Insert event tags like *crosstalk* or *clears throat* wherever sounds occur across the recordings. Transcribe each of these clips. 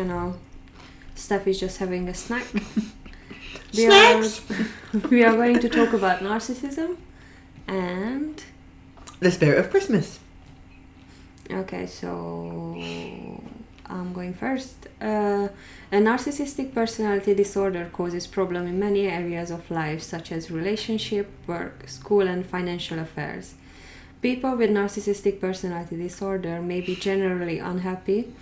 channel. Steph is just having a snack. *laughs* We are- Snacks! *laughs* we are going to talk about narcissism and The spirit of Christmas. Okay, so I'm going first. Uh, a narcissistic personality disorder causes problem in many areas of life, such as relationship, work, school, and financial affairs. People with narcissistic personality disorder may be generally unhappy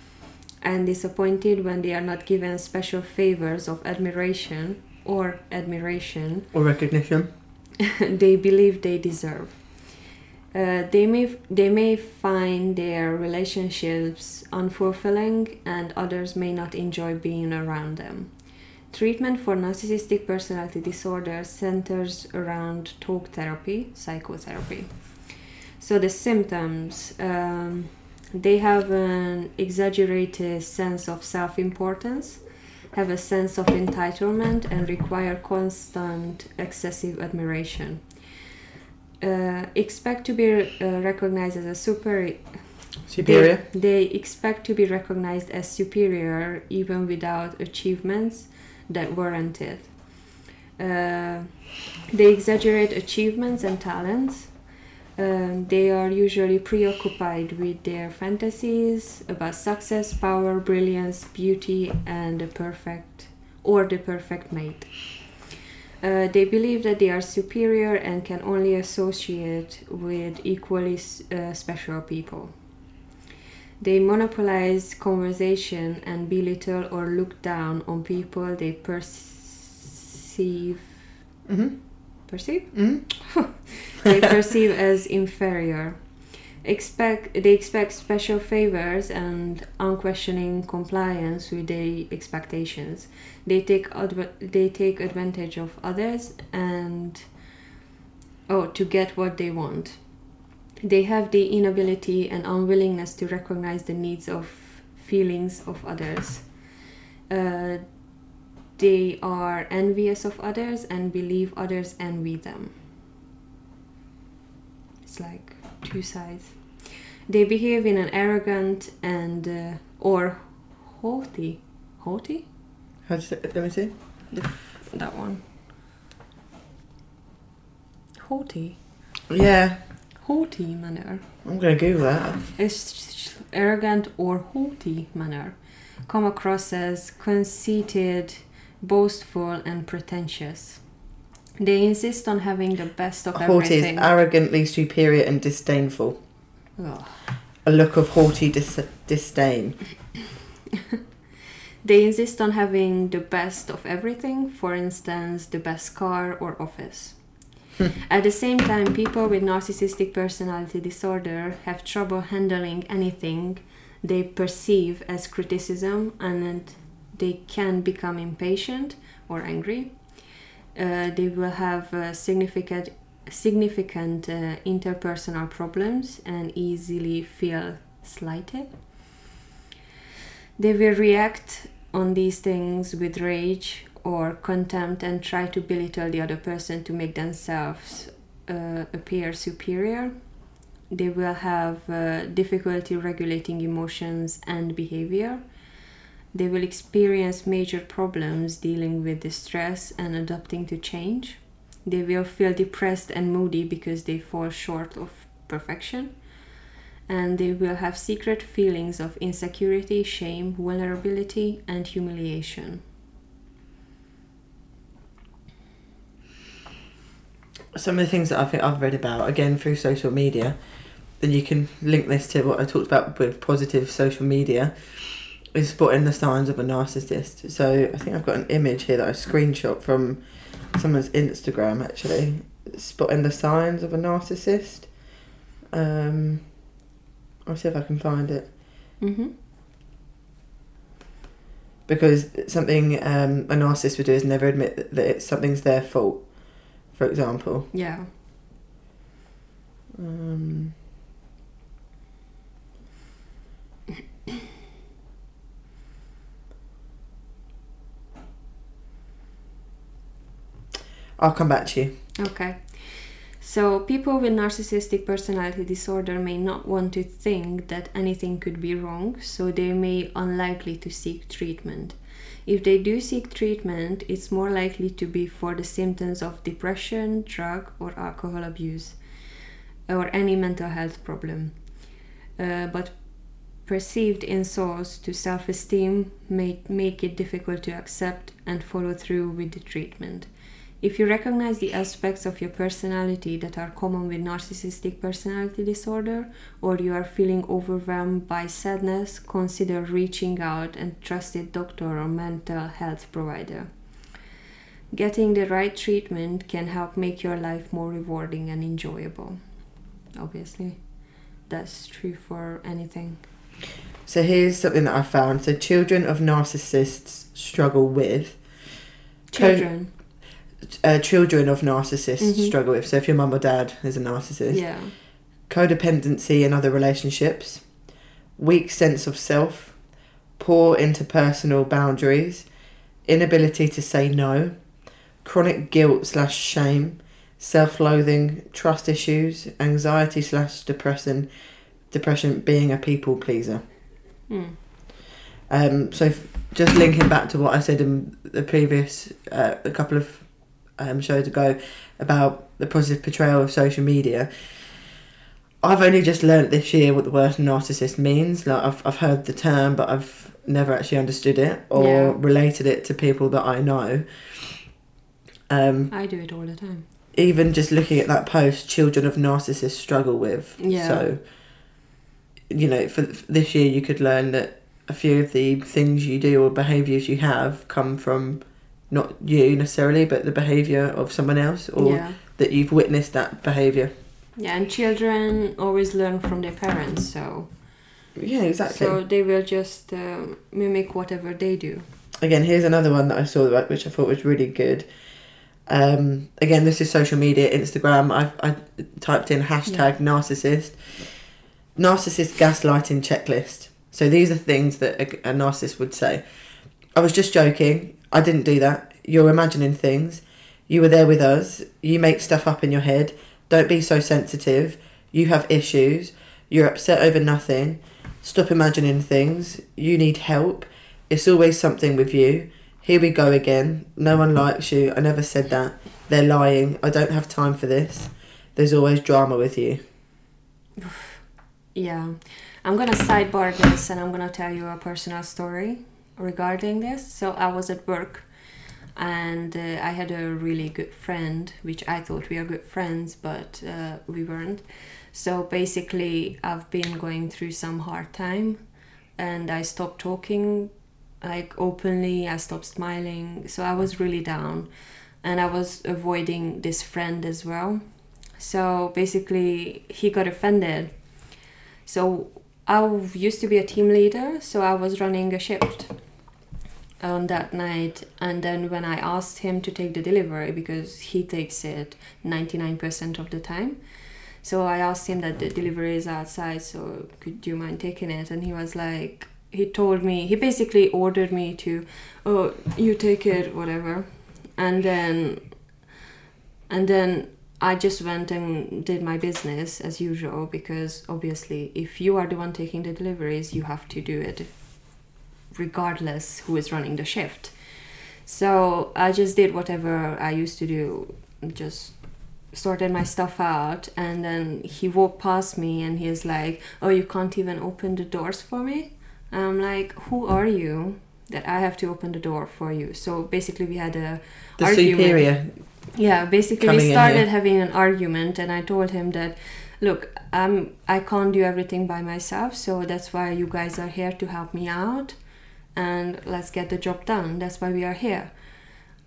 and disappointed when they are not given special favors of admiration or admiration Or recognition. *laughs* they believe they deserve. Uh, they may they may find their relationships unfulfilling, and others may not enjoy being around them. Treatment for narcissistic personality disorder centers around talk therapy, psychotherapy. So the symptoms. Um, they have an exaggerated sense of self-importance, have a sense of entitlement, and require constant excessive admiration. Uh, expect to be uh, recognized as a superior. Superior. They, they expect to be recognized as superior even without achievements that warrant it. Uh, they exaggerate achievements and talents. Um, they are usually preoccupied with their fantasies about success, power, brilliance, beauty, and the perfect or the perfect mate. Uh, they believe that they are superior and can only associate with equally uh, special people. They monopolize conversation and belittle or look down on people they perceive Mm-hmm. Perceive Mm-hmm. *laughs* they perceive as inferior. Expect they expect special favors and unquestioning compliance with their expectations. They take adv- they take advantage of others and oh to get what they want. They have the inability and unwillingness to recognize the needs of feelings of others. Uh, they are envious of others and believe others envy them. It's like two sides. They behave in an arrogant and uh, or haughty, haughty. How do you say? Let me see. That one. Haughty, Yeah, haughty manner. I'm gonna Google that. It's arrogant or haughty manner. Come across as conceited, boastful, and pretentious. They insist on having the best of everything. Haughty is arrogantly superior and disdainful. Ugh. A look of haughty dis- disdain. *laughs* They insist on having the best of everything, for instance, the best car or office. Hmm. At the same time, people with narcissistic personality disorder have trouble handling anything they perceive as criticism and they can become impatient or angry. Uh, they will have uh, significant significant uh, interpersonal problems and easily feel slighted. They will react on these things with rage or contempt and try to belittle the other person to make themselves uh, appear superior. They will have uh, difficulty regulating emotions and behavior. They will experience major problems dealing with distress and adapting to change. They will feel depressed and moody because they fall short of perfection and they will have secret feelings of insecurity, shame, vulnerability, and humiliation. Some of the things that I think I've read about again through social media, then you can link this to what I talked about with positive social media, is spotting the signs of a narcissist. So I think I've got an image here that I screenshot from someone's Instagram actually, spotting the signs of a narcissist. Um, I'll see if I can find it. Mm-hmm. because something um, a narcissist would do is never admit that, that it's something's their fault. For example, Yeah. um, I'll come back to you. Okay. So, people with narcissistic personality disorder may not want to think that anything could be wrong, so they may unlikely to seek treatment. If they do seek treatment, it's more likely to be for the symptoms of depression, drug or alcohol abuse, or any mental health problem. Uh, but perceived insults to self esteem may make it difficult to accept and follow through with the treatment. If you recognize the aspects of your personality that are common with narcissistic personality disorder, or you are feeling overwhelmed by sadness, consider reaching out and trusted doctor or mental health provider. Getting the right treatment can help make your life more rewarding and enjoyable. Obviously, that's true for anything. So here's something that I found. So children of narcissists struggle with Children. Uh, children of narcissists Mhm. struggle with. So if your mum or dad is a narcissist, Yeah. codependency in other relationships, weak sense of self, poor interpersonal boundaries, inability to say no, chronic guilt slash shame, self-loathing, trust issues, anxiety slash depression, depression being a people pleaser. Mm. Um, so just linking back to what I said in the previous, uh, a couple of um, shows ago about the positive portrayal of social media. I've only just learnt this year what the word narcissist means. Like I've I've heard the term, but I've never actually understood it or Yeah. related it to people that I know. Um, I do it all the time. even just looking at that post, children of narcissists struggle with. Yeah. So, you know, for for this year, you could learn that a few of the things you do or behaviours you have come from not you necessarily, but the behaviour of someone else, or yeah. that you've witnessed that behaviour. Yeah, and children always learn from their parents, so Yeah, exactly. so they will just um mimic whatever they do. again, here's another one that I saw that which I thought was really good. Um, again, this is social media, Instagram. I I typed in hashtag narcissist, narcissist gaslighting checklist. So these are things that a, a narcissist would say. I was just joking. I didn't do that. You're imagining things. You were there with us. You make stuff up in your head. Don't be so sensitive. You have issues. You're upset over nothing. Stop imagining things. You need help. It's always something with you. Here we go again. No one likes you. I never said that. They're lying. I don't have time for this. There's always drama with you. *sighs* Yeah, I'm gonna sidebar this, and I'm gonna tell you a personal story regarding this. So I was at work, and uh, I had a really good friend, which I thought we are good friends, but uh, we weren't. So basically, I've been going through some hard time, and I stopped talking like openly. I stopped smiling, so I was really down, and I was avoiding this friend as well. So basically, he got offended. So I used to be a team leader, so I was running a shift on that night. And then when I asked him to take the delivery, because he takes it 99% of the time, so I asked him that the delivery is outside, so could you mind taking it? And he was like, he told me, he basically ordered me to, oh, you take it, whatever. And then, and then I just went and did my business as usual because obviously, if you are the one taking the deliveries, you have to do it regardless who is running the shift. So I just did whatever I used to do, just sorted my stuff out, and then he walked past me and he's like, "Oh, you can't even open the doors for me." And I'm like, "Who are you?" That I have to open the door for you. So basically, we had a The argument. superior. Yeah, basically we started having an argument and I told him that look, I'm I can't do everything by myself, so that's why you guys are here to help me out and let's get the job done. That's why we are here.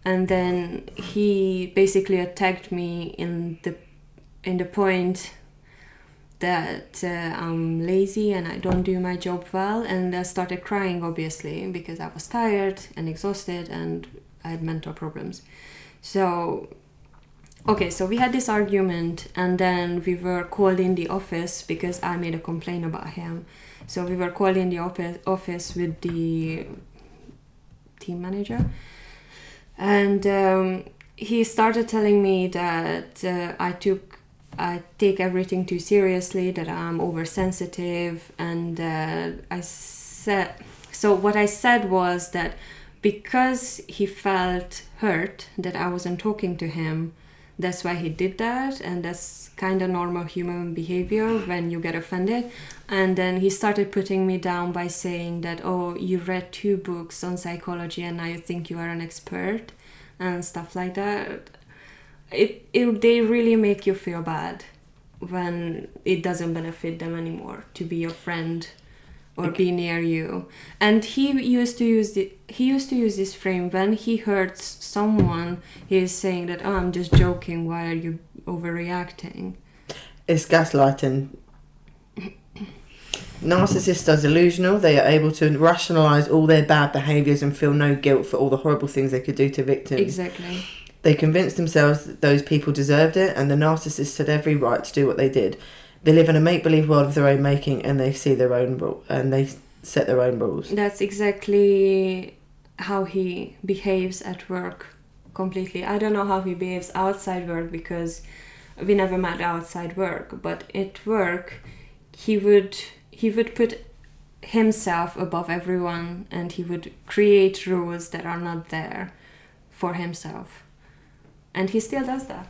And then he basically attacked me in the in the point that uh, I'm lazy and I don't do my job well and I started crying obviously because I was tired and exhausted and I had mental problems. So, okay, so we had this argument, and then we were called in the office because I made a complaint about him. So we were called in the office office with the team manager, and um, he started telling me that uh, I took I take everything too seriously, that I'm oversensitive, and uh, I said. So what I said was that because he felt hurt that I wasn't talking to him, that's why he did that, and that's kind of normal human behavior when you get offended. And then he started putting me down by saying that, oh, you read two books on psychology and now you think you are an expert, and stuff like that. It, it they really make you feel bad when it doesn't benefit them anymore to be your friend or Okay. be near you and he used to use the he used to use this frame when he hurts someone he is saying that oh i'm just joking why are you overreacting It's gaslighting. *clears throat* Narcissists are delusional. They are able to rationalize all their bad behaviors and feel no guilt for all the horrible things they could do to victims. exactly They convince themselves that those people deserved it, and the narcissists had every right to do what they did. They live in a make-believe world of their own making, and they see their own rule, and they set their own rules. that's exactly how he behaves at work completely. I don't know how he behaves outside work because we never met outside work but at work he would he would put himself above everyone and he would create rules that are not there for himself. And he still does that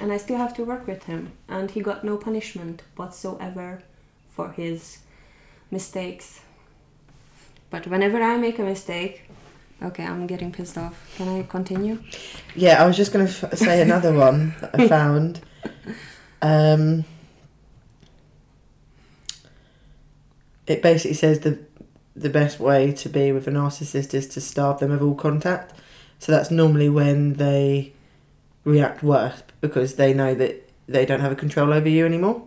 and i still have to work with him and he got no punishment whatsoever for his mistakes but whenever i make a mistake okay i'm getting pissed off can i continue Yeah, I was just going to f- say *laughs* another one that I found. Um, it basically says the the best way to be with a narcissist is to starve them of all contact. So that's normally when they react worse because they know that they don't have a control over you anymore.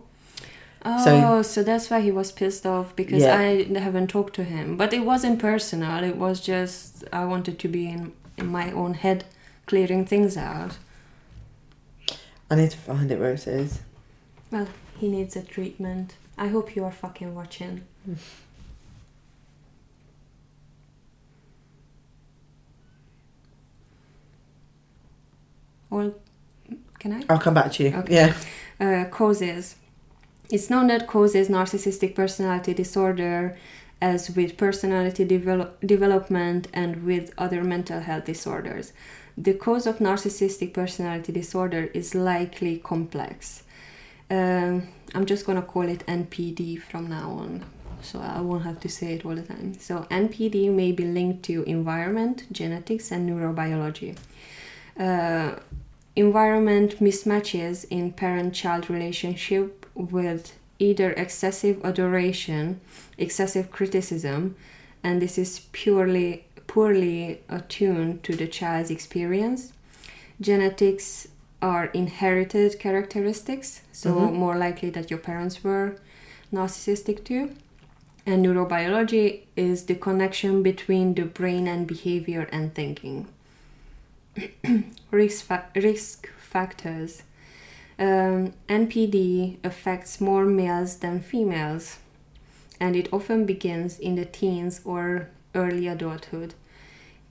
Oh, So- so, that's why he was pissed off because Yeah. I haven't talked to him. But it wasn't personal. It was just I wanted to be in, in my own head, clearing things out. I need to find it where it says. Well, he needs a treatment. I hope you are fucking watching. Mm. Well, can I? I'll come back to you. Okay. Yeah. uh, causes. It's known that causes narcissistic personality disorder, as with personality develop- development and with other mental health disorders. The cause of narcissistic personality disorder is likely complex. Um, I'm just gonna call it NPD from now on, so I won't have to say it all the time. So NPD may be linked to environment, genetics, and neurobiology. Uh, environment mismatches in parent-child relationship with either excessive adoration, excessive criticism, and this is purely poorly attuned to the child's experience. Genetics are inherited characteristics, so Mhm. more likely that your parents were narcissistic too. And neurobiology is the connection between the brain and behavior and thinking. *clears throat* risk, fa- risk factors. Um, NPD affects more males than females, and it often begins in the teens or early adulthood.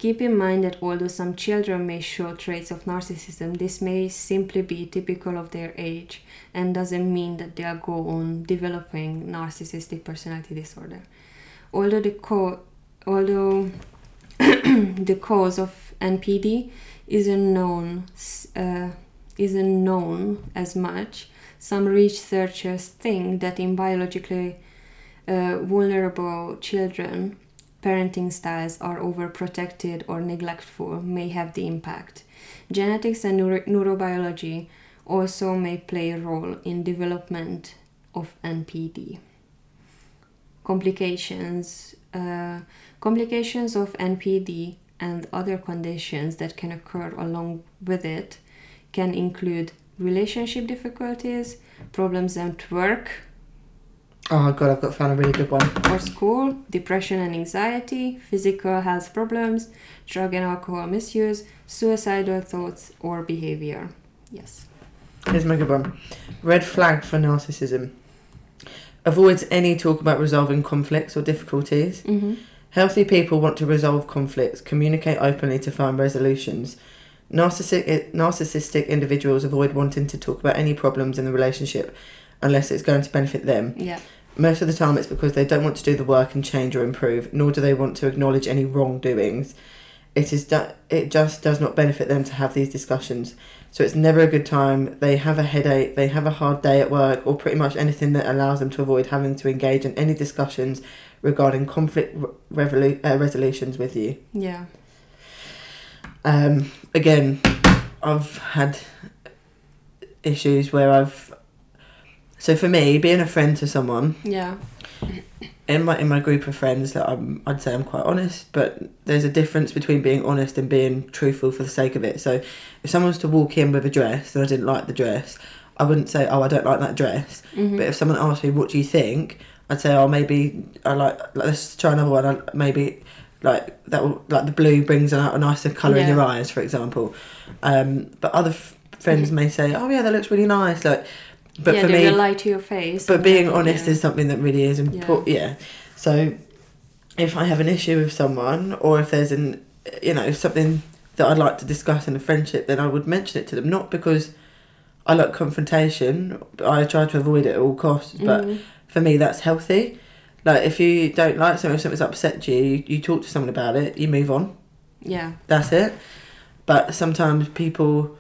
Keep in mind that although some children may show traits of narcissism, this may simply be typical of their age and doesn't mean that they'll go on developing narcissistic personality disorder. Although the co- although *clears throat* the cause of NPD isn't known uh, isn't known as much. Some researchers think that in biologically uh, vulnerable children, parenting styles are overprotected or neglectful may have the impact. Genetics and neuro- neurobiology also may play a role in development of NPD. Complications. Uh, complications of NPD and other conditions that can occur along with it can include relationship difficulties, problems at work Oh god, I've got found a really good one. or school, depression and anxiety, physical health problems, drug and alcohol misuse, suicidal thoughts or behavior. Yes. Here's my good one. Red flag for narcissism. Avoids any talk about resolving conflicts or difficulties. Mm-hmm. Healthy people want to resolve conflicts, communicate openly to find resolutions. Narcissistic, eh, narcissistic individuals avoid wanting to talk about any problems in the relationship unless it's going to benefit them. Yeah. Most of the time, it's because they don't want to do the work and change or improve, nor do they want to acknowledge any wrongdoings. It is do- it just does not benefit them to have these discussions. So it's never a good time. They have a headache, they have a hard day at work, or pretty much anything that allows them to avoid having to engage in any discussions regarding conflict re- revolu- uh, resolutions with you. Yeah. Um, again, I've had issues where I've. So for me, being a friend to someone Yeah. in my in my group of friends, that I'm, I'd say I'm quite honest, but there's a difference between being honest and being truthful for the sake of it. So if someone was to walk in with a dress and I didn't like the dress, I wouldn't say, "Oh, I don't like that dress." Mhm. But if someone asked me, "What do you think?" I'd say, "Oh, maybe I like. like let's try another one. I, maybe like that. will- Like the blue brings out a nicer color in your eyes, for example." Um, but other f- friends may say, "Oh, yeah, that looks really nice." Like, but yeah, for me, lie to your face. but being honest yeah. is something that really is important. Yeah. So, if I have an issue with someone, or if there's an, you know, something that I'd like to discuss in a friendship, then I would mention it to them. Not because I like confrontation. but I try to avoid it at all costs. But Mhm. For me, that's healthy. Like if you don't like something, if something's upset you, you, you talk to someone about it. You move on. yeah. That's it. But sometimes people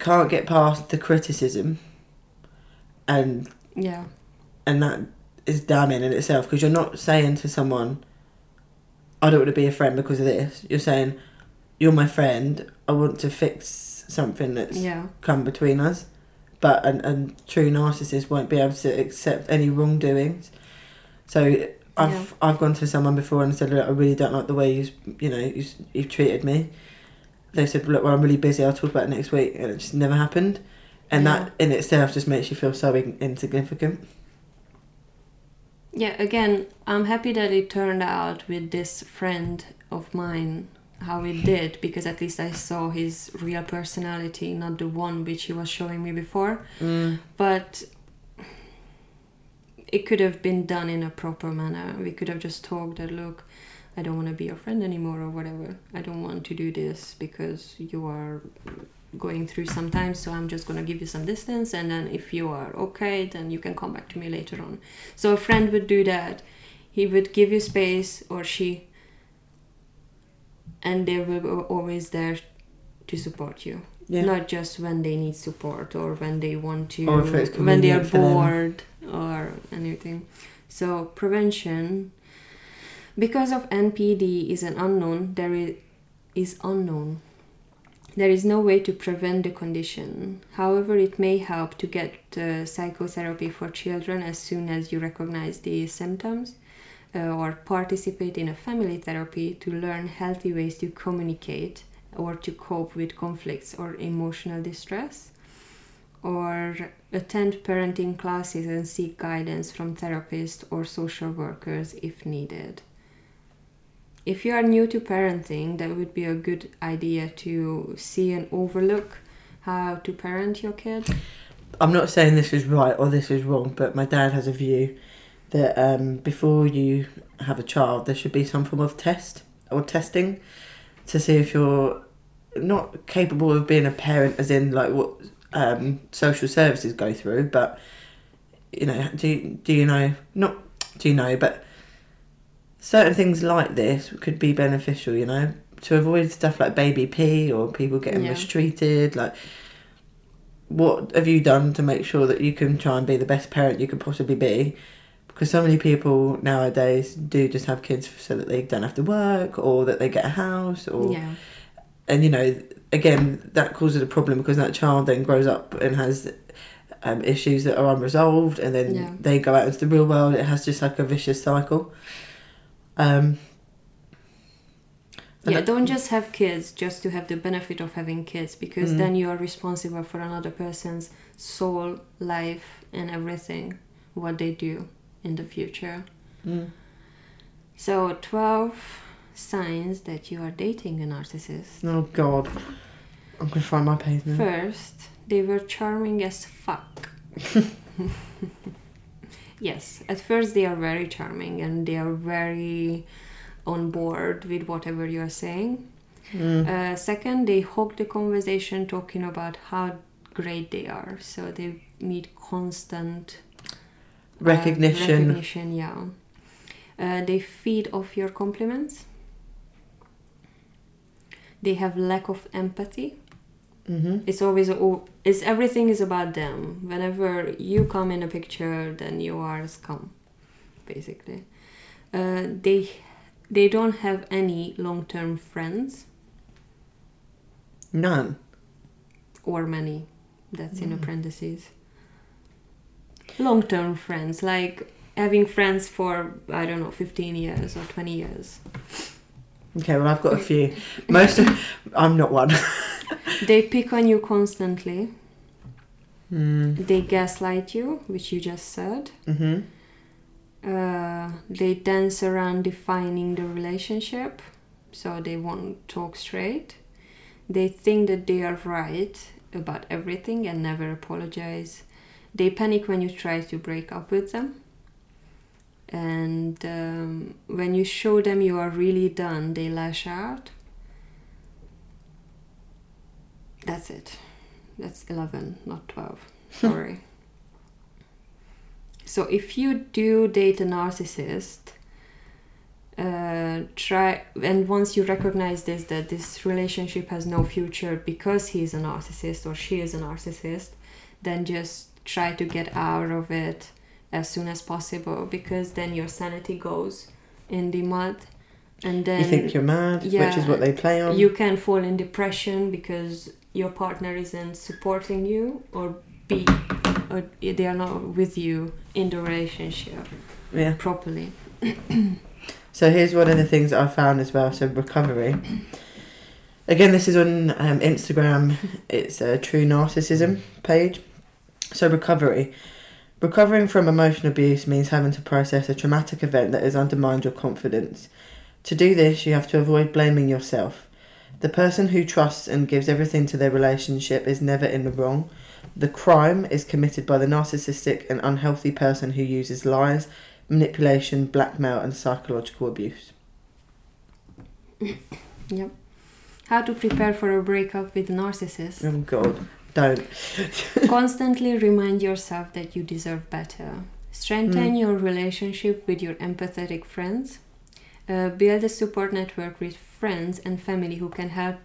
can't get past the criticism, and Yeah. and that is damning in itself because you're not saying to someone, "I don't want to be a friend because of this." You're saying, "You're my friend. I want to fix something that's Yeah. come between us." But an, a true narcissist won't be able to accept any wrongdoings. So I've Yeah. I've gone to someone before and said, "Look, I really don't like the way you you know you you've treated me." They said, "Look, well, I'm really busy. I'll talk about it next week," and it just never happened. And Yeah. that in itself just makes you feel so in- insignificant. Yeah, again, I'm happy that it turned out with this friend of mine how it did because at least I saw his real personality, not the one which he was showing me before. Mm. But it could have been done in a proper manner. We could have just talked that look, I don't want to be your friend anymore or whatever. I don't want to do this because you are going through sometimes so i'm just going to give you some distance and then if you are okay then you can come back to me later on so a friend would do that he would give you space or she and they will be always there to support you Yeah. not just when they need support or when they want to Or if it's when they are convenient them. bored or anything so prevention because of npd is an unknown there is, is unknown there is no way to prevent the condition. However, it may help to get uh, psychotherapy for children as soon as you recognize the symptoms Uh, or participate in a family therapy to learn healthy ways to communicate or to cope with conflicts or emotional distress. Or attend parenting classes and seek guidance from therapists or social workers if needed if you are new to parenting, that would be a good idea to see and overlook how to parent your kid. I'm not saying this is right or this is wrong, but my dad has a view that um, before you have a child, there should be some form of test or testing to see if you're not capable of being a parent, as in like what um, social services go through, but you know, do you, do you know not do you know, but certain things like this could be beneficial. You know, to avoid stuff like Baby P or people getting Yeah. mistreated, like what have you done to make sure that you can try and be the best parent you could possibly be? Because so many people nowadays do just have kids so that they don't have to work or that they get a house or yeah, and you know again that causes a problem because that child then grows up and has um, issues that are unresolved and then Yeah. they go out into the real world it has just like a vicious cycle um and yeah. I- Don't just have kids just to have the benefit of having kids, because Mm. then you are responsible for another person's soul, life, and everything what they do in the future. Mm. So twelve signs that you are dating a narcissist. oh god i'm gonna find my page now First, they were charming as fuck. *laughs* yes, at first they are very charming and they are very on board with whatever you are saying. Mm. Uh, second, they hog the conversation talking about how great they are. So they need constant uh, Recognition. recognition, yeah. Uh, they feed off your compliments. They have lack of empathy. hmm It's always it's everything is about them. Whenever you come in a picture, then you are scum, basically. Uh, they they don't have any long term friends None. or many. That's in Mm. parentheses. Long term friends, like having friends for I don't know, fifteen years or twenty years. Okay, well, I've got a few. Most of, *laughs* I'm not one. They pick on you constantly. Mm. They gaslight you, which you just said. hmm Uh, they dance around defining the relationship, so they won't talk straight. They think that they are right about everything and never apologize. They panic when you try to break up with them. And um, when you show them you are really done, they lash out. That's it. That's 11, not 12. *laughs* Sorry. So if you do date a narcissist, uh, try and once you recognize this that this relationship has no future because he's a narcissist or she is a narcissist, then just try to get out of it as soon as possible because then your sanity goes in the mud, and then you think you're mad, which is what they play on. you can fall in depression because your partner isn't supporting you or be or they are not with you in the relationship yeah. properly So here's one of the things that I found as well. So recovery. Again, this is on um, Instagram. It's a True Narcissism page. So recovery. Recovering from emotional abuse means having to process a traumatic event that has undermined your confidence. To do this, you have to avoid blaming yourself. The person who trusts and gives everything to their relationship is never in the wrong. The crime is committed by the narcissistic and unhealthy person who uses lies, manipulation, blackmail, and psychological abuse. *coughs* yep how to prepare for a breakup with a narcissist Oh God, don't. *laughs* constantly remind yourself that you deserve better strengthen Mm. your relationship with your empathetic friends uh, build a support network with friends and family who can help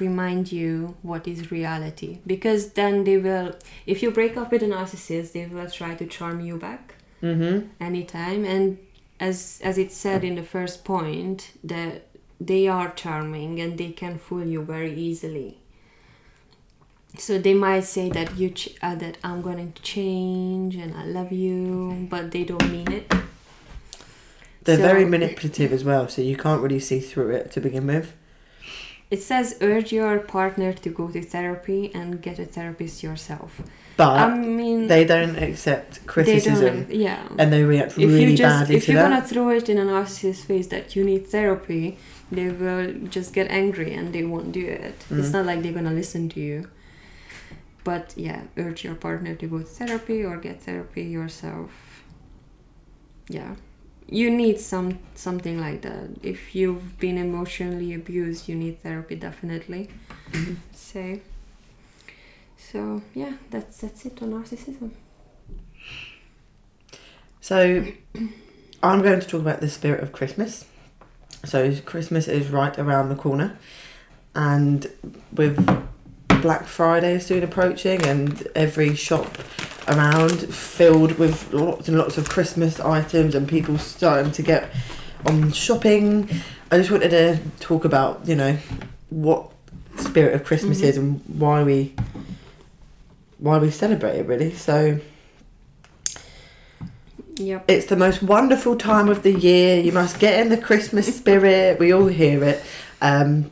remind you what is reality because then they will if you break up with a narcissist they will try to charm you back Mm-hmm. anytime and as as it said in the first point that they are charming and they can fool you very easily so they might say that you ch- uh, that i'm going to change and i love you but they don't mean it. They're So- very manipulative as well, so you can't really see through it to begin with. it says urge your partner to go to therapy and get a therapist yourself. But i mean they don't accept they criticism. don't yeah. And they react if really you just badly if to you're that. gonna throw it in a narcissist's face that you need therapy they will just get angry and they won't do it. It's Mm. not like they're gonna listen to you but yeah urge your partner to go to therapy or get therapy yourself. Yeah. You need some something like that. If you've been emotionally abused you need therapy definitely. Mhm. say so yeah that's that's it on narcissism. So, I'm going to talk about the spirit of Christmas. So, Christmas is right around the corner, and with Black Friday is soon approaching, and every shop around filled with lots and lots of Christmas items, and people starting to get on shopping. I just wanted to talk about, you know, what spirit of Christmas Mhm. is and why we why we celebrate it really. So yep it's the most wonderful time of the year. You must get in the Christmas spirit. We all hear it. Um,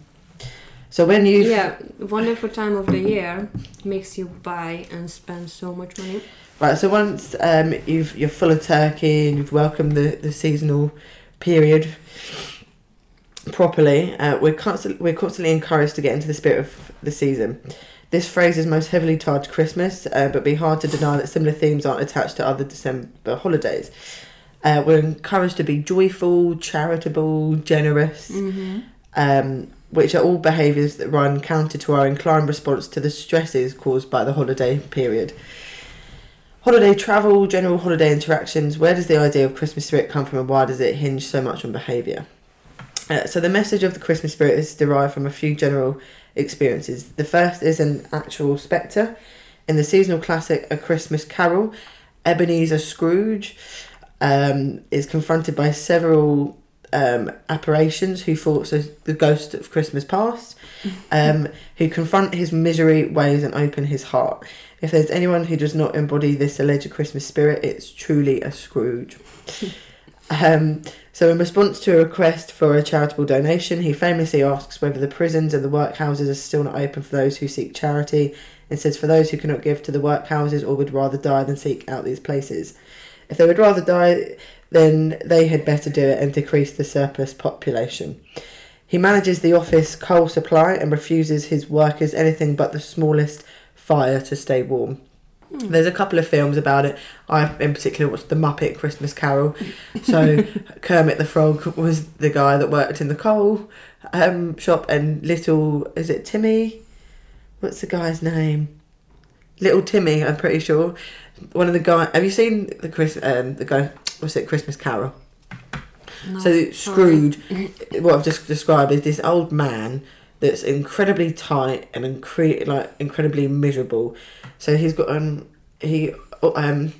so when you yeah wonderful time of the year makes you buy and spend so much money right, so once um, you've you're full of turkey and you've welcomed the, the seasonal period properly, uh, we're constantly we're constantly encouraged to get into the spirit of the season. This phrase is most heavily tied to Christmas, uh, but be hard to deny that similar themes aren't attached to other December holidays. Uh, we're encouraged to be joyful, charitable, generous. mm-hmm. Um, which are all behaviours that run counter to our inclined response to the stresses caused by the holiday period. Holiday travel, general holiday interactions, where does the idea of Christmas spirit come from and why does it hinge so much on behaviour? Uh, so, the message of the Christmas spirit is derived from a few general experiences. The first is an actual spectre. In the seasonal classic A Christmas Carol, Ebenezer Scrooge um, is confronted by several um, apparitions who thought so the ghost of Christmas past, *laughs* um, who confront his misery ways and open his heart. If there's anyone who does not embody this alleged Christmas spirit, it's truly a Scrooge. *laughs* um, so, in response to a request for a charitable donation, he famously asks whether the prisons and the workhouses are still not open for those who seek charity, and says for those who cannot give to the workhouses or would rather die than seek out these places. If they would rather die, then they had better do it and decrease the surplus population. He manages the office coal supply and refuses his workers anything but the smallest fire to stay warm. There's a couple of films about it. I, in particular, watched The Muppet Christmas Carol. So *laughs* Kermit the Frog was the guy that worked in the coal um, shop, and little is it Timmy? What's the guy's name? Little Timmy, I'm pretty sure. One of the guy. Have you seen the Chris? Um, the guy. What's it? Christmas Carol. No, So. Scrooge, *laughs* what I've just described is this old man that's incredibly tight and incre- like incredibly miserable. So he's got um he um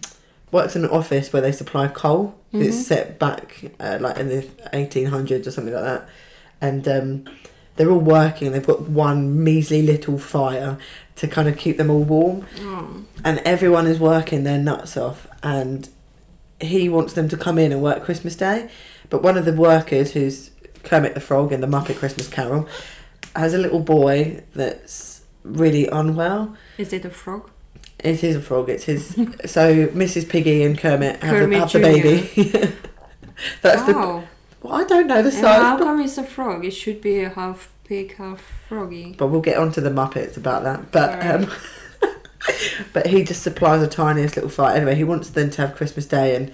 works in an office where they supply coal. It's set back uh, like in the eighteen hundreds or something like that, and um, they're all working. They've got one measly little fire to kind of keep them all warm Oh. and everyone is working their nuts off and he wants them to come in and work Christmas Day. But one of the workers, who's Kermit the Frog in the Muppet Christmas Carol, has a little boy that's really unwell. Is it a frog? It is a frog. It's his. *laughs* so Mrs. Piggy and Kermit have, the, have the baby. *laughs* that's the. wow. Well, I don't know the And size, how come it's a frog? It should be a half pig, half froggy. but we'll get onto the Muppets about that. But Alright. um, *laughs* but he just supplies the tiniest little fight. Anyway, he wants them to have Christmas Day and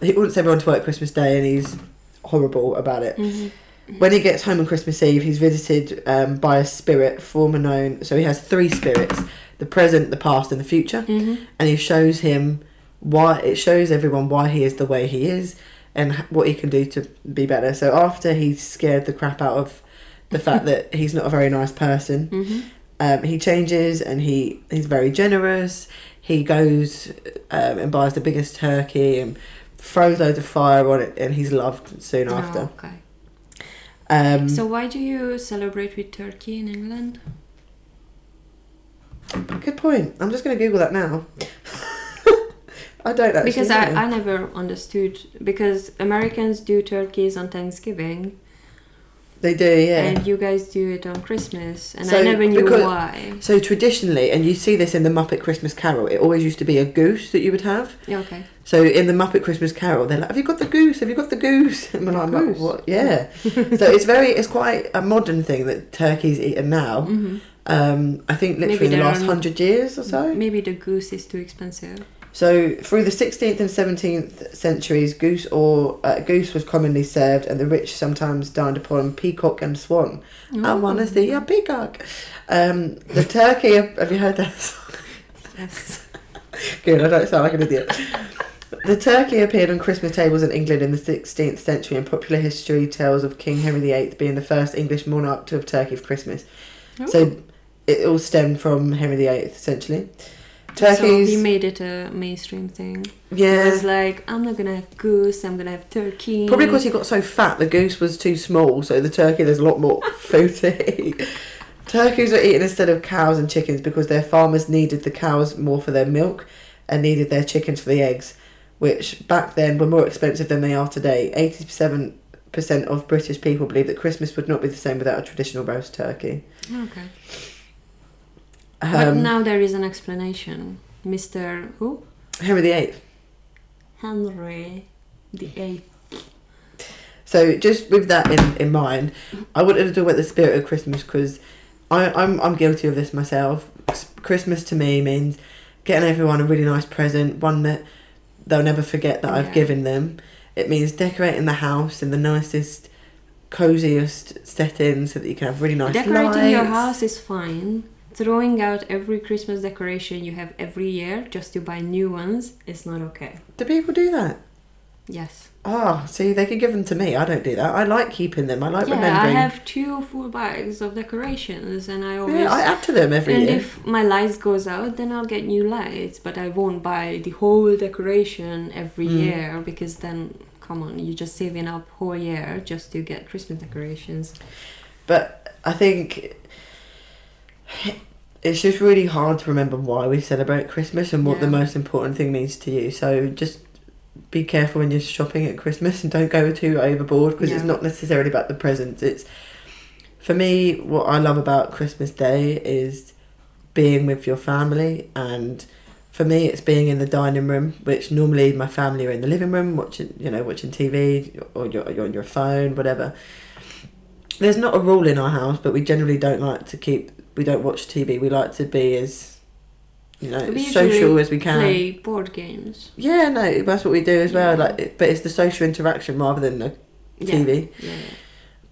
he wants everyone to work Christmas Day, and he's horrible about it. Mm-hmm. When he gets home on Christmas Eve, he's visited um, by a spirit, former known. So he has three spirits: the present, the past, and the future. Mm-hmm. And he shows him why. It shows everyone why he is the way he is, and what he can do to be better. So after he's scared the crap out of the fact *laughs* that he's not a very nice person, Mm-hmm. Um, he changes and he he's very generous. He goes um, and buys the biggest turkey and throws loads of fire on it, and he's loved soon after. Oh, okay. Um, So why do you celebrate with turkey in England? good point. I'm just going to Google that now. *laughs* I don't actually because. I, I never understood because Americans do turkeys on Thanksgiving they do, yeah. and you guys do it on Christmas and I never knew because- why. so traditionally, and you see this in the Muppet Christmas Carol, it always used to be a goose that you would have. Yeah, okay. So in the Muppet Christmas Carol, they're like, "Have you got the goose? Have you got the goose?" *laughs* And we're like, Goose? "What? Yeah." *laughs* so it's very, it's quite a modern thing that turkey's eaten now. hmm Um, I think literally in the last hundred years or so. Maybe the goose is too expensive. So through the 16th and 17th centuries, goose or uh, goose was commonly served, and the rich sometimes dined upon peacock and swan. I want to see a peacock. Um, the *laughs* turkey. Have you heard that song? Yes. *laughs* Good. I don't sound like an idiot. The turkey appeared on Christmas tables in England in the 16th century, and popular history tells of King Henry VIII being the first English monarch to have turkey for Christmas. So it all stemmed from Henry VIII, essentially. So he made it a mainstream thing. yeah. It was like, I'm not gonna have goose, I'm gonna have turkey. Probably because he got so fat, the goose was too small, so the turkey there's a lot more food to eat. Turkeys were eaten instead of cows and chickens because their farmers needed the cows more for their milk and needed their chickens for the eggs, which back then were more expensive than they are today. 87% of British people believe that Christmas would not be the same without a traditional roast turkey. Okay. But Um, now there is an explanation. Mr. Who? Henry VIII. Henry the Eighth. So just with that in, in mind, I wanted to talk about the spirit of Christmas because I'm I'm guilty of this myself. Christmas to me means getting everyone a really nice present, one that they'll never forget that I've given them. It means decorating the house in the nicest coziest setting so that you can have really nice Decorating your house is fine. Throwing out every Christmas decoration you have every year just to buy new ones is not okay. Do people do that? Yes. Oh, see, they could give them to me. I don't do that. I like keeping them. I like yeah, I have two full bags of decorations, and I always. yeah, I add to them every and year. And if my lights goes out, then I'll get new lights. But I won't buy the whole decoration every Mm. year because then, come on, you're just saving up whole year just to get Christmas decorations. But I think it's just really hard to remember why we celebrate Christmas and what the most important thing means to you. So just be careful when you're shopping at Christmas and don't go too overboard because it's not necessarily about the presents. It's for me what I love about Christmas Day is being with your family and for me it's being in the dining room which normally my family are in the living room watching you know watching TV or you're, you're on your phone whatever there's not a rule in our house but we generally don't like to keep we don't watch TV we like to be as you know We social as we can Play board games. yeah no that's what we do as well like but it's the social interaction rather than the Yeah. TV Yeah.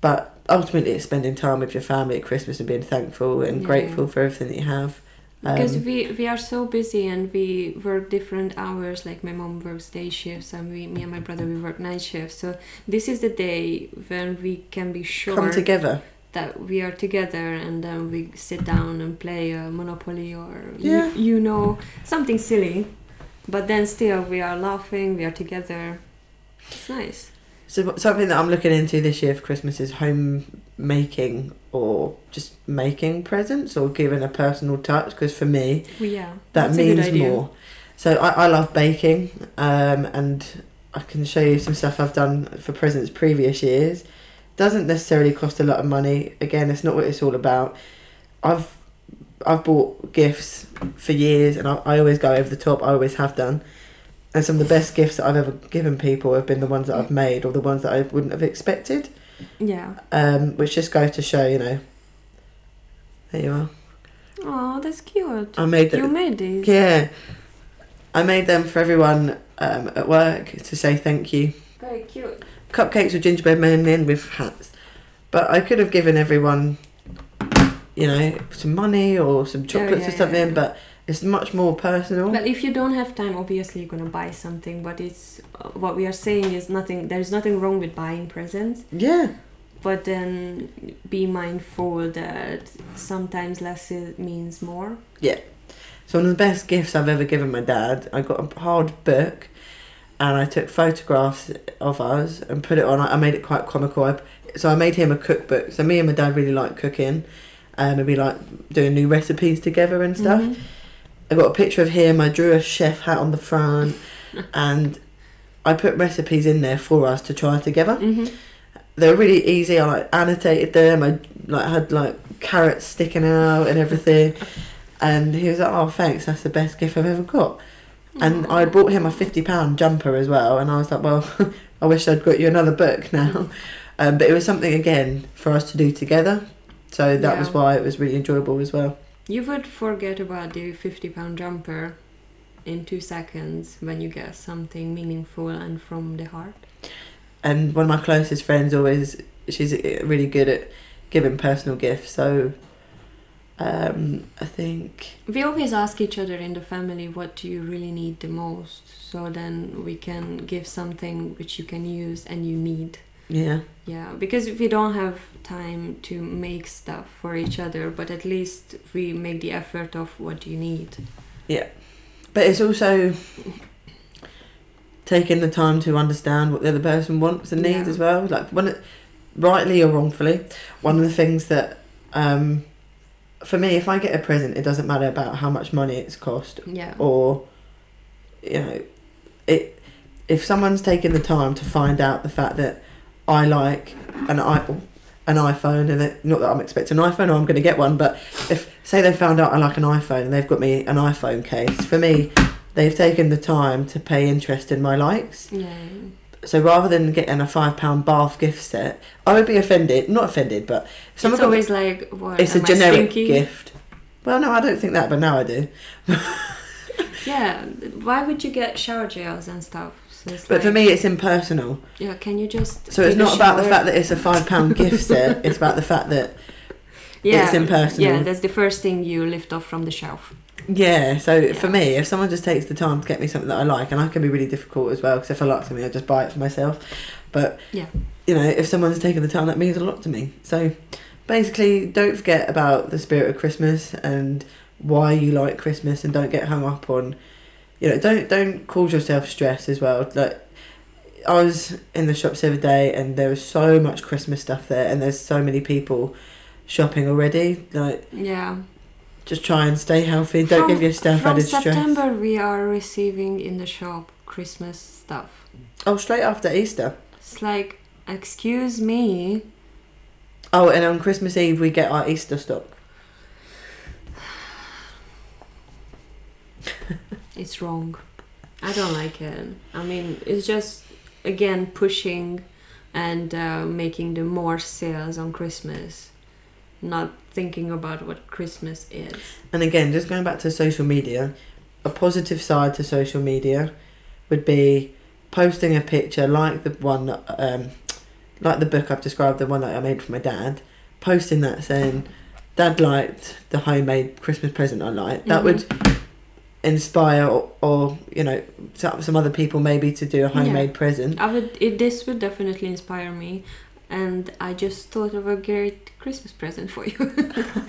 but ultimately it's spending time with your family at Christmas and being thankful and Yeah. grateful for everything that you have Because Um, we we are so busy and we work different hours. Like my mom works day shifts and we, me and my brother, we work night shifts. So this is the day when we can be sure come together that we are together and then we sit down and play a Monopoly or Yeah. you, you know something silly, but then still we are laughing. We are together. It's nice. So something that I'm looking into this year for Christmas is home making or just making presents or giving a personal touch because for me Well, yeah, that that's a good means more. So I, I love baking um, and I can show you some stuff I've done for presents previous years. Doesn't necessarily cost a lot of money. Again, it's not what it's all about. I've I've bought gifts for years and I, I always go over the top. I always have done. And some of the best gifts that I've ever given people have been the ones that I've made or the ones that I wouldn't have expected. Yeah. Um, which just goes to show, you know. There you are. Oh, that's cute. I made them. you made these. Yeah, I made them for everyone um, at work to say thank you. Very cute. Cupcakes with gingerbread men in with hats, but I could have given everyone, you know, some money or some chocolates yeah, or something. yeah. But it's much more personal. Well, if you don't have time, obviously you're gonna buy something. But it's uh, what we are saying is nothing. There's nothing wrong with buying presents, yeah, but then be mindful that sometimes less means more. Yeah. So one of the best gifts I've ever given my dad. I got a hard book, and I took photographs of us and put it on. I made it quite comical. I, so I made him a cookbook. So me and my dad really like cooking, um, and we like doing new recipes together and stuff. Mhm. I got a picture of him. I drew a chef hat on the front, *laughs* and I put recipes in there for us to try together. Mhm. They were really easy. I like annotated them. I like had like carrots sticking out and everything. *laughs* And he was like, "Oh, thanks. That's the best gift I've ever got." And I had bought him a fifty pound jumper as well. And I was like, "Well, *laughs* I wish I'd got you another book *laughs* now." Um, but it was something again for us to do together. So that was why it was really enjoyable as well. You would forget about the 50 pound jumper in two seconds when you get something meaningful and from the heart. and one of my closest friends always she's really good at giving personal gifts so um i think We always ask each other in the family what do you really need the most, so then we can give something which you can use and you need. yeah Yeah, because we don't have time to make stuff for each other, but at least we make the effort of what you need. Yeah, but it's also taking the time to understand what the other person wants and needs Yeah. as well like when it, rightly or wrongfully one of the things that um for me if i get a present it doesn't matter about how much money it's cost Yeah. or you know it if someone's taken the time to find out the fact that I like an i an iPhone and it, not that I'm expecting an iPhone or I'm going to get one but if say they found out I like an iPhone and they've got me an iPhone case for me they've taken the time to pay interest in my likes Yeah. So rather than getting a five pound bath gift set I would be offended not offended but someone it's always like, what, it's a generic stinky? gift well no I don't think that but now I do *laughs* Yeah. Why would you get shower gels and stuff? So But for me, it's impersonal. yeah, can you just? So it's not about the fact that it's a five pound gift set. It's about the fact that *laughs* yeah, it's impersonal. Yeah, that's the first thing you lift off from the shelf. Yeah. So for me, if someone just takes the time to get me something that I like, and I can be really difficult as well because if I like something, I just buy it for myself. But Yeah. you know, if someone's taken the time, that means a lot to me. So basically, don't forget about the spirit of Christmas and why you like Christmas, and don't get hung up on. You know, don't don't cause yourself stress as well. Like I was in the shops the other day, and there was so much Christmas stuff there, and there's so many people shopping already. Like, Yeah. Just try and stay healthy. Don't From- give yourself From added stress. September, we are receiving in the shop Christmas stuff. Oh, straight after Easter. It's like, excuse me. Oh, and on Christmas Eve we get our Easter stock. *sighs* It's wrong. I don't like it. I mean, it's just again pushing and uh, making the more sales on Christmas, not thinking about what Christmas is. And again, just going back to social media, a positive side to social media would be posting a picture like the one that, um, like the book I've described, the one that I made for my dad, posting that saying, "Dad liked the homemade Christmas present I like." That would inspire or, or you know some some other people maybe to do a homemade present. I would. It, this would definitely inspire me, and I just thought of a great Christmas present for you. *laughs*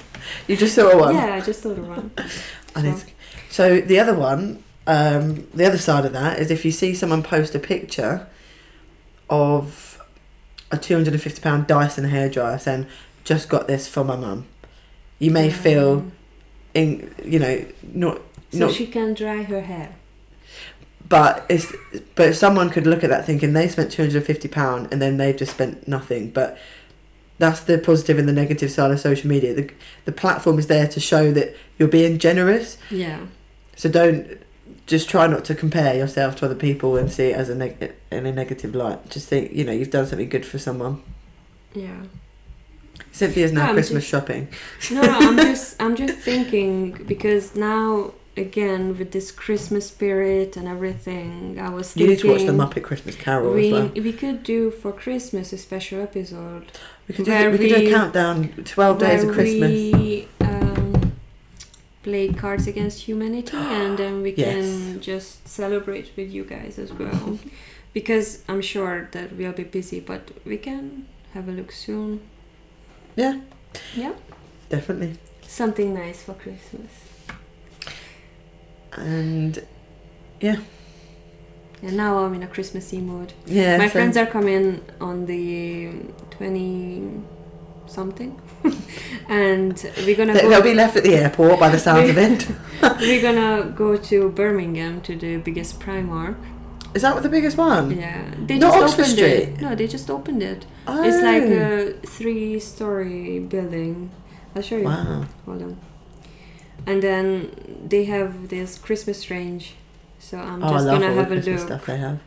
You just saw one. Yeah, I just thought of one. *laughs* And So- it's, so the other one, um, the other side of that is if you see someone post a picture of a two hundred and fifty pound Dyson hairdryer saying, "Just got this for my mum," you may Yeah. feel, in you know, not so not, she can dry her hair. But it's but someone could look at that thinking they spent two hundred and fifty pound and then they've just spent nothing, but. That's the positive and the negative side of social media. The, the platform is there to show that you're being generous, Yeah. So don't just try not to compare yourself to other people and see it as a neg- in a negative light. Just think, you know, you've done something good for someone. Yeah. Cynthia's now I'm Christmas just- shopping. No, no, I'm *laughs* just I'm just thinking because now again with this Christmas spirit and everything, I was You thinking need to watch the Muppet Christmas Carol we as well. we could do for Christmas a special episode We could do, where we could do a countdown, twelve days of Christmas. we um, play Cards Against Humanity *gasps* and then we can just celebrate with you guys as well. *laughs* because I'm sure that we'll be busy, but we can have a look soon. Yeah. Yeah. Definitely. Something nice for Christmas. And yeah. And now I'm in a Christmassy mood. yeah, My friends are coming on the 20 something. *laughs* and we're gonna they, go will be left at the airport by the *laughs* sound of it. *laughs* we're gonna go to Birmingham to the biggest Primark. Is that the biggest one? Yeah. They Not just Oxford opened Street? it. No, they just opened it. Oh. It's like oh. a three story building. I'll show you. Wow. Hold on. And then they have this Christmas range. So I'm oh, just gonna have a Christmas look. stuff they have.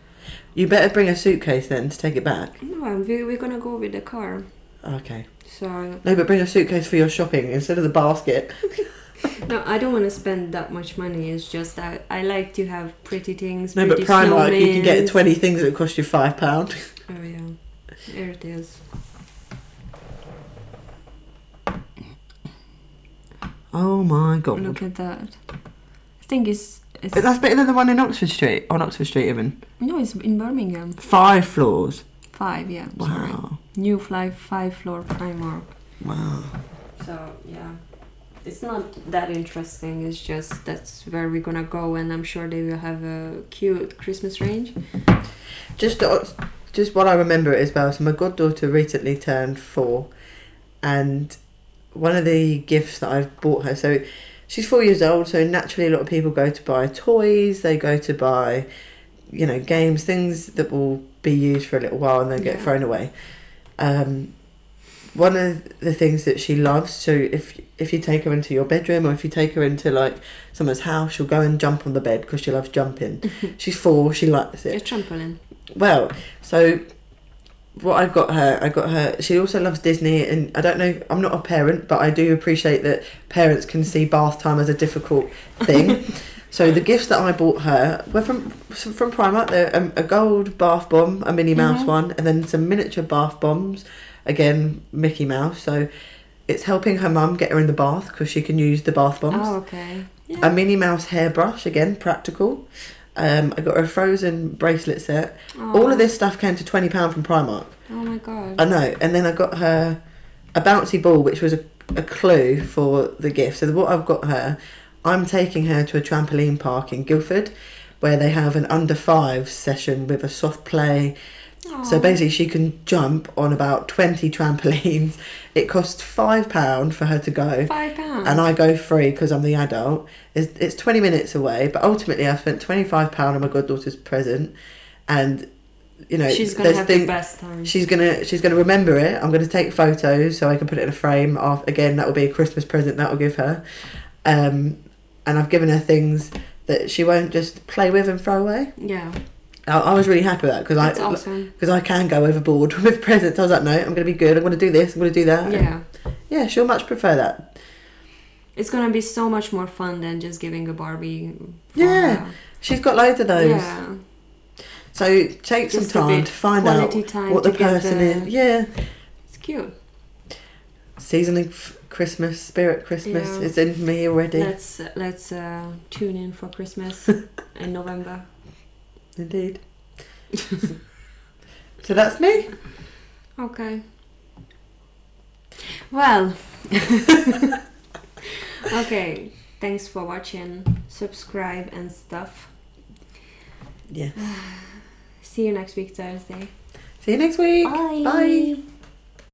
You better bring a suitcase then to take it back. No, I'm, we, we're gonna go with the car. Okay. So No, but bring a suitcase for your shopping instead of the basket. *laughs* no, I don't want to spend that much money. It's just that I like to have pretty things. No, but pretty Primark, you can get 20 things that cost you £5. Oh yeah, there it is. Oh my god. Look at that. I think it's it's That's better than the one in Oxford Street, on Oxford Street even. no, it's in Birmingham. Five floors. Five, yeah. Sorry. Wow. New fly five floor Primark. Wow. So yeah, it's not that interesting. It's just that's where we're gonna go, and I'm sure they will have a cute Christmas range. Just, just what I remember as well. So my goddaughter recently turned four, and one of the gifts that I've bought her. So she's four years old. So naturally, a lot of people go to buy toys. They go to buy, you know, games, things that will be used for a little while and then get thrown away. Um, one of the things that she loves. So if if you take her into your bedroom or if you take her into like someone's house, she'll go and jump on the bed because she loves jumping. *laughs* she's four. She likes it. A trampoline. Well, so what I got her, I got her. She also loves Disney, and I don't know. I'm not a parent, but I do appreciate that parents can see bath time as a difficult thing. *laughs* So the gifts that I bought her were from from Primark. They're um, a gold bath bomb, a Minnie Mouse Mhm. one, and then some miniature bath bombs. Again, Mickey Mouse. So it's helping her mum get her in the bath because she can use the bath bombs. Oh, okay. A Minnie Mouse hairbrush, again practical. Um, I got her a Frozen bracelet set. All Oh. of this stuff came to twenty pound from Primark. Oh my god. I know. And then I got her a bouncy ball, which was a, a clue for the gift. So what I've got her, I'm taking her to a trampoline park in Guildford, where they have an under five session with a soft play. So basically, she can jump on about twenty trampolines. It costs five pound for her to go. five And I go free because I'm the adult. It's, it's 20 minutes away, but ultimately I've spent £25 on my goddaughter's present. And, you know, She's gonna have thing- the best time. She's gonna she's gonna remember it. I'm gonna take photos so I can put it in a frame. Of again, that will be a Christmas present that will give her. Um, and I've given her things that she won't just play with and throw away. yeah, I, I was really happy with that because I awesome. *laughs* because I can go overboard *laughs* with presents. I was like, no, I'm gonna be good. I'm gonna do this. I'm gonna do that. Yeah, yeah. She'll much prefer that. It's gonna be so much more fun than just giving a Barbie. Yeah, her. She's got loads of those. yeah. So take some Just a time to find out what the person the- is. Yeah, It's cute. seasoning f- Christmas, spirit Christmas Yeah. is in me already. Let's let's uh, tune in for Christmas *laughs* in November. Indeed. *laughs* so that's me. Okay. Well. *laughs* okay. Thanks for watching. Subscribe and stuff. Yes. *sighs* See you next week Thursday. See you next week. Bye. Bye.